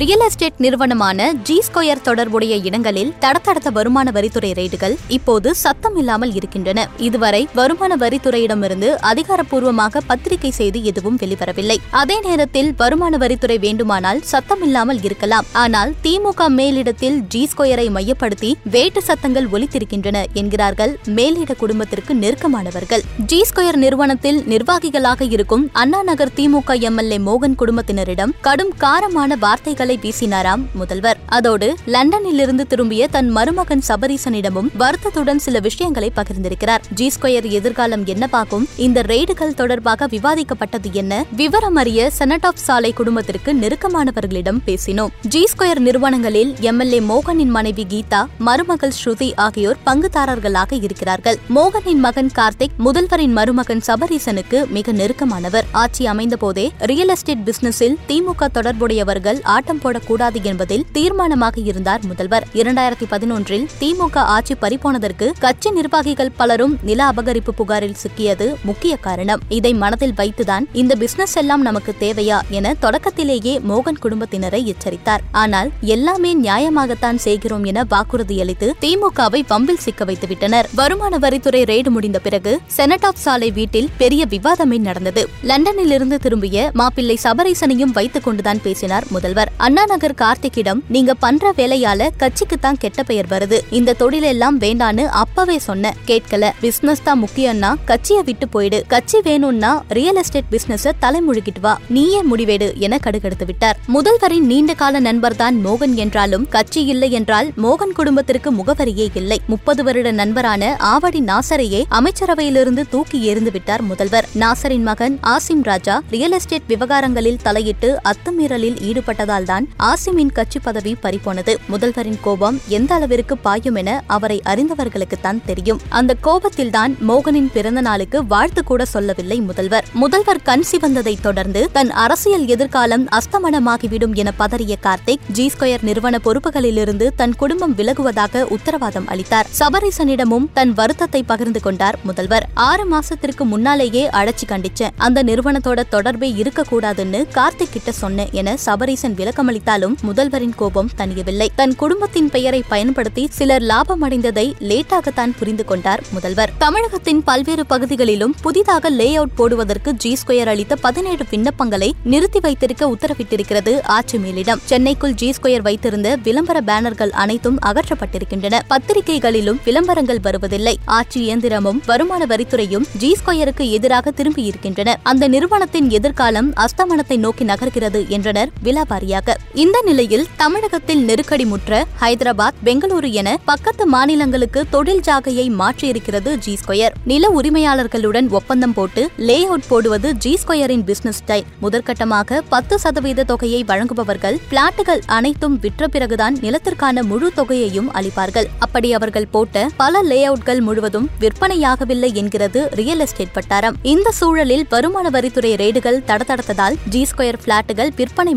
real estate நிறுவனமான G square தொடர்புடைய இடங்களில் தடத்தடத்த வருமான வரித்துறை ரெய்டுகள் இப்போது சத்தம் இல்லாமல் இருக்கின்றன. இதுவரை வருமான வரித்துறையிடமிருந்து அதிகாரப்பூர்வமாக பத்திரிகை செய்தி எதுவும் வெளிவரவில்லை. அதே நேரத்தில் வருமான வரித்துறை வேண்டுமானால் சத்தம் இல்லாமல் இருக்கலாம். ஆனால் திமுக மேலிடத்தில் ஜி ஸ்கொயரை மையப்படுத்தி வேட்டு சத்தங்கள் ஒலித்திருக்கின்றன என்கிறார்கள் மேலிட குடும்பத்திற்கு நெருக்கமானவர்கள். ஜி ஸ்கொயர் நிறுவனத்தில் நிர்வாகிகளாக இருக்கும் அண்ணா நகர் திமுக எம்எல்ஏ மோகன் குடும்பத்தினரிடம் கடும் காரமான வார்த்தைகள் வீசினாராம் முதல்வர். அதோடு லண்டனிலிருந்து திரும்பிய தன் மருமகன் சபரீசனிடமும் வருத்தத்துடன் சில விஷயங்களை பகிர்ந்திருக்கிறார். ஜி ஸ்கொயர் எதிர்காலம் என்னவாகும் இந்த ரெய்டுகள் தொடர்பாக விவாதிக்கப்பட்டது என்ன? விவரம் அறிய செனட் ஆஃப் சாலை குடும்பத்திற்கு நெருக்கமானவர்களிடம் பேசினோம். ஜி ஸ்கொயர் நிறுவனங்களில் எம்எல்ஏ மோகனின் மனைவி கீதா மருமகள் ஸ்ருதி ஆகியோர் பங்குதாரர்களாக இருக்கிறார்கள். மோகனின் மகன் கார்த்திக் முதல்வரின் மருமகன் சபரீசனுக்கு மிக நெருக்கமானவர். ஆட்சி அமைந்த போதே ரியல் எஸ்டேட் பிசினஸில் திமுக தொடர்புடையவர்கள் ஆட்டம் போடக்கூடாது என்பதில் தீர்மானமாக இருந்தார் முதல்வர். இரண்டாயிரத்தி பதினொன்றில் திமுக ஆட்சி பறிபோனதற்கு கட்சி நிர்வாகிகள் பலரும் நில அபகரிப்பு புகாரில் சிக்கியது முக்கிய காரணம். இதை மனதில் வைத்துதான் இந்த பிசினஸ் எல்லாம் நமக்கு தேவையா என தொடக்கத்திலேயே மோகன் குடும்பத்தினரை எச்சரித்தார். ஆனால் எல்லாமே நியாயமாகத்தான் செய்கிறோம் என வாக்குறுதியளித்து திமுகவை பம்பில் சிக்க வைத்துவிட்டனர். வருமான வரித்துறை ரெய்டு முடிந்த பிறகு செனட் ஆஃப் சாலை வீட்டில் பெரிய விவாதமே நடந்தது. லண்டனில் இருந்து திரும்பிய மாப்பிள்ளை சபரீசனையும் வைத்துக் கொண்டுதான் பேசினார் முதல்வர். அண்ணா நகர் கார்த்திக்கிடம் நீங்க பண்ற வேலையால கட்சிக்கு தான் கெட்ட பெயர் வருது. இந்த தொழிலெல்லாம் வேண்டான்னு அப்பவே சொன்ன கேட்கல. பிசினஸ் தான் முக்கியம்னா கட்சியை விட்டு போயிடு. கட்சி வேணும்னா ரியல் எஸ்டேட் பிசினஸ் தலைமுழுகிட்டு வா. நீயே முடிவேடு என கடுகடுத்து விட்டார். முதல்வரின் நீண்ட கால நண்பர் தான் மோகன் என்றாலும் கட்சி இல்லை என்றால் மோகன் குடும்பத்திற்கு முகவரியே இல்லை. முப்பது வருட நண்பரான ஆவடி நாசரையே அமைச்சரவையிலிருந்து தூக்கி எறிந்து விட்டார் முதல்வர். நாசரின் மகன் ஆசிம் ராஜா ரியல் எஸ்டேட் விவகாரங்களில் தலையிட்டு அத்துமீறலில் ஈடுபட்டதால் தான் ஆசிமின் கட்சி பதவி பறிபோனது. முதல்வரின் கோபம் எந்த அளவிற்கு பாயும் என அவரை அறிந்தவர்களுக்குத்தான் தெரியும். அந்த கோபத்தில்தான் மோகனின் பிறந்த நாளுக்கு வாழ்த்து கூட சொல்லவில்லை முதல்வர். முதல்வர் கண் சிவந்ததை தொடர்ந்து தன் அரசியல் எதிர்காலம் அஸ்தமனமாகிவிடும் என பதறிய கார்த்திக் ஜி ஸ்கொயர் நிறுவன பொறுப்புகளிலிருந்து தன் குடும்பம் விலகுவதாக உத்தரவாதம் அளித்தார். சபரீசனிடமும் தன் வருத்தத்தை பகிர்ந்து கொண்டார் முதல்வர். ஆறு மாசத்திற்கு முன்னாலேயே அழைச்சி கண்டிச்சேன். அந்த நிறுவனத்தோட தொடர்பே இருக்கக்கூடாதுன்னு கார்த்திக் கிட்ட சொன்னேன் என சபரீசன் விளக்கமளித்தாலும் முதல்வரின் கோபம் தணியவில்லை. தன் குடும்பத்தின் பெயரை பயன்படுத்தி சிலர் லாபம் அடைந்ததை லேட்டாகத்தான் புரிந்து கொண்டார் முதல்வர். தமிழகத்தின் பல்வேறு பகுதிகளிலும் புதிதாக லே அவுட் போடுவதற்கு ஜி ஸ்கொயர் அளித்த பதினேழு விண்ணப்பங்களை நிறுத்தி வைத்திருக்க உத்தரவிட்டிருக்கிறது ஆட்சி மேலிடம் சென்னைக்குள் ஜி ஸ்கொயர் வைத்திருந்த விளம்பர பேனர்கள் அனைத்தும் அகற்றப்பட்டிருக்கின்றன. பத்திரிகைகளிலும் விளம்பரங்கள் வருவதில்லை. ஆட்சி இயந்திரமும் வருமான வரித்துறையும் ஜி ஸ்கொயருக்கு எதிராக திரும்பியிருக்கின்றன. அந்த நிறுவனத்தின் எதிர்காலம் அஸ்தமனத்தை நோக்கி நகர்கிறது என்றனர் விலாபாரியாக இந்த நிலையில் தமிழகத்தில் நெருக்கடி முற்ற ஹைதராபாத் பெங்களூரு என பக்கத்து மாநிலங்களுக்கு தொழில் ஜாகையை மாற்றியிருக்கிறது ஜி ஸ்கொயர் நில உரிமையாளர்களுடன் ஒப்பந்தம் போட்டு லே அவுட் போடுவது ஜி ஸ்கொயரின் பிசினஸ் ஸ்டைல் முதற்கட்டமாக பத்து சதவீத தொகையை வழங்குபவர்கள் பிளாட்டுகள் அனைத்தும் விற்ற பிறகுதான் நிலத்திற்கான முழு தொகையையும் அளிப்பார்கள். அப்படி அவர்கள் போட்ட பல லே அவுட்கள் முழுவதும் விற்பனையாகவில்லை என்கிறது ரியல் எஸ்டேட் வட்டாரம். இந்த சூழலில் வருமான வரித்துறை ரெய்டுகள் தடத்தடத்ததால் ஜி ஸ்கொயர் பிளாட்டுகள் விற்பனை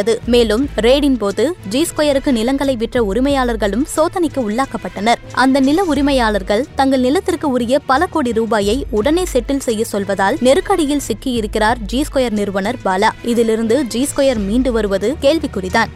மந்தமாகியிருக்கிறது மேலும் ரெய்டின் போது ஜி ஸ்கொயருக்கு நிலங்களை விற்ற உரிமையாளர்களும் சோதனைக்கு உள்ளாக்கப்பட்டனர். அந்த நில உரிமையாளர்கள் தங்கள் நிலத்திற்கு உரிய பல கோடி ரூபாயை உடனே செட்டில் செய்ய சொல்வதால் நெருக்கடியில் சிக்கியிருக்கிறார் ஜி ஸ்கொயர் நிறுவனர் பாலா. இதிலிருந்து ஜி ஸ்கொயர் மீண்டு வருவது கேள்விக்குறிதான்.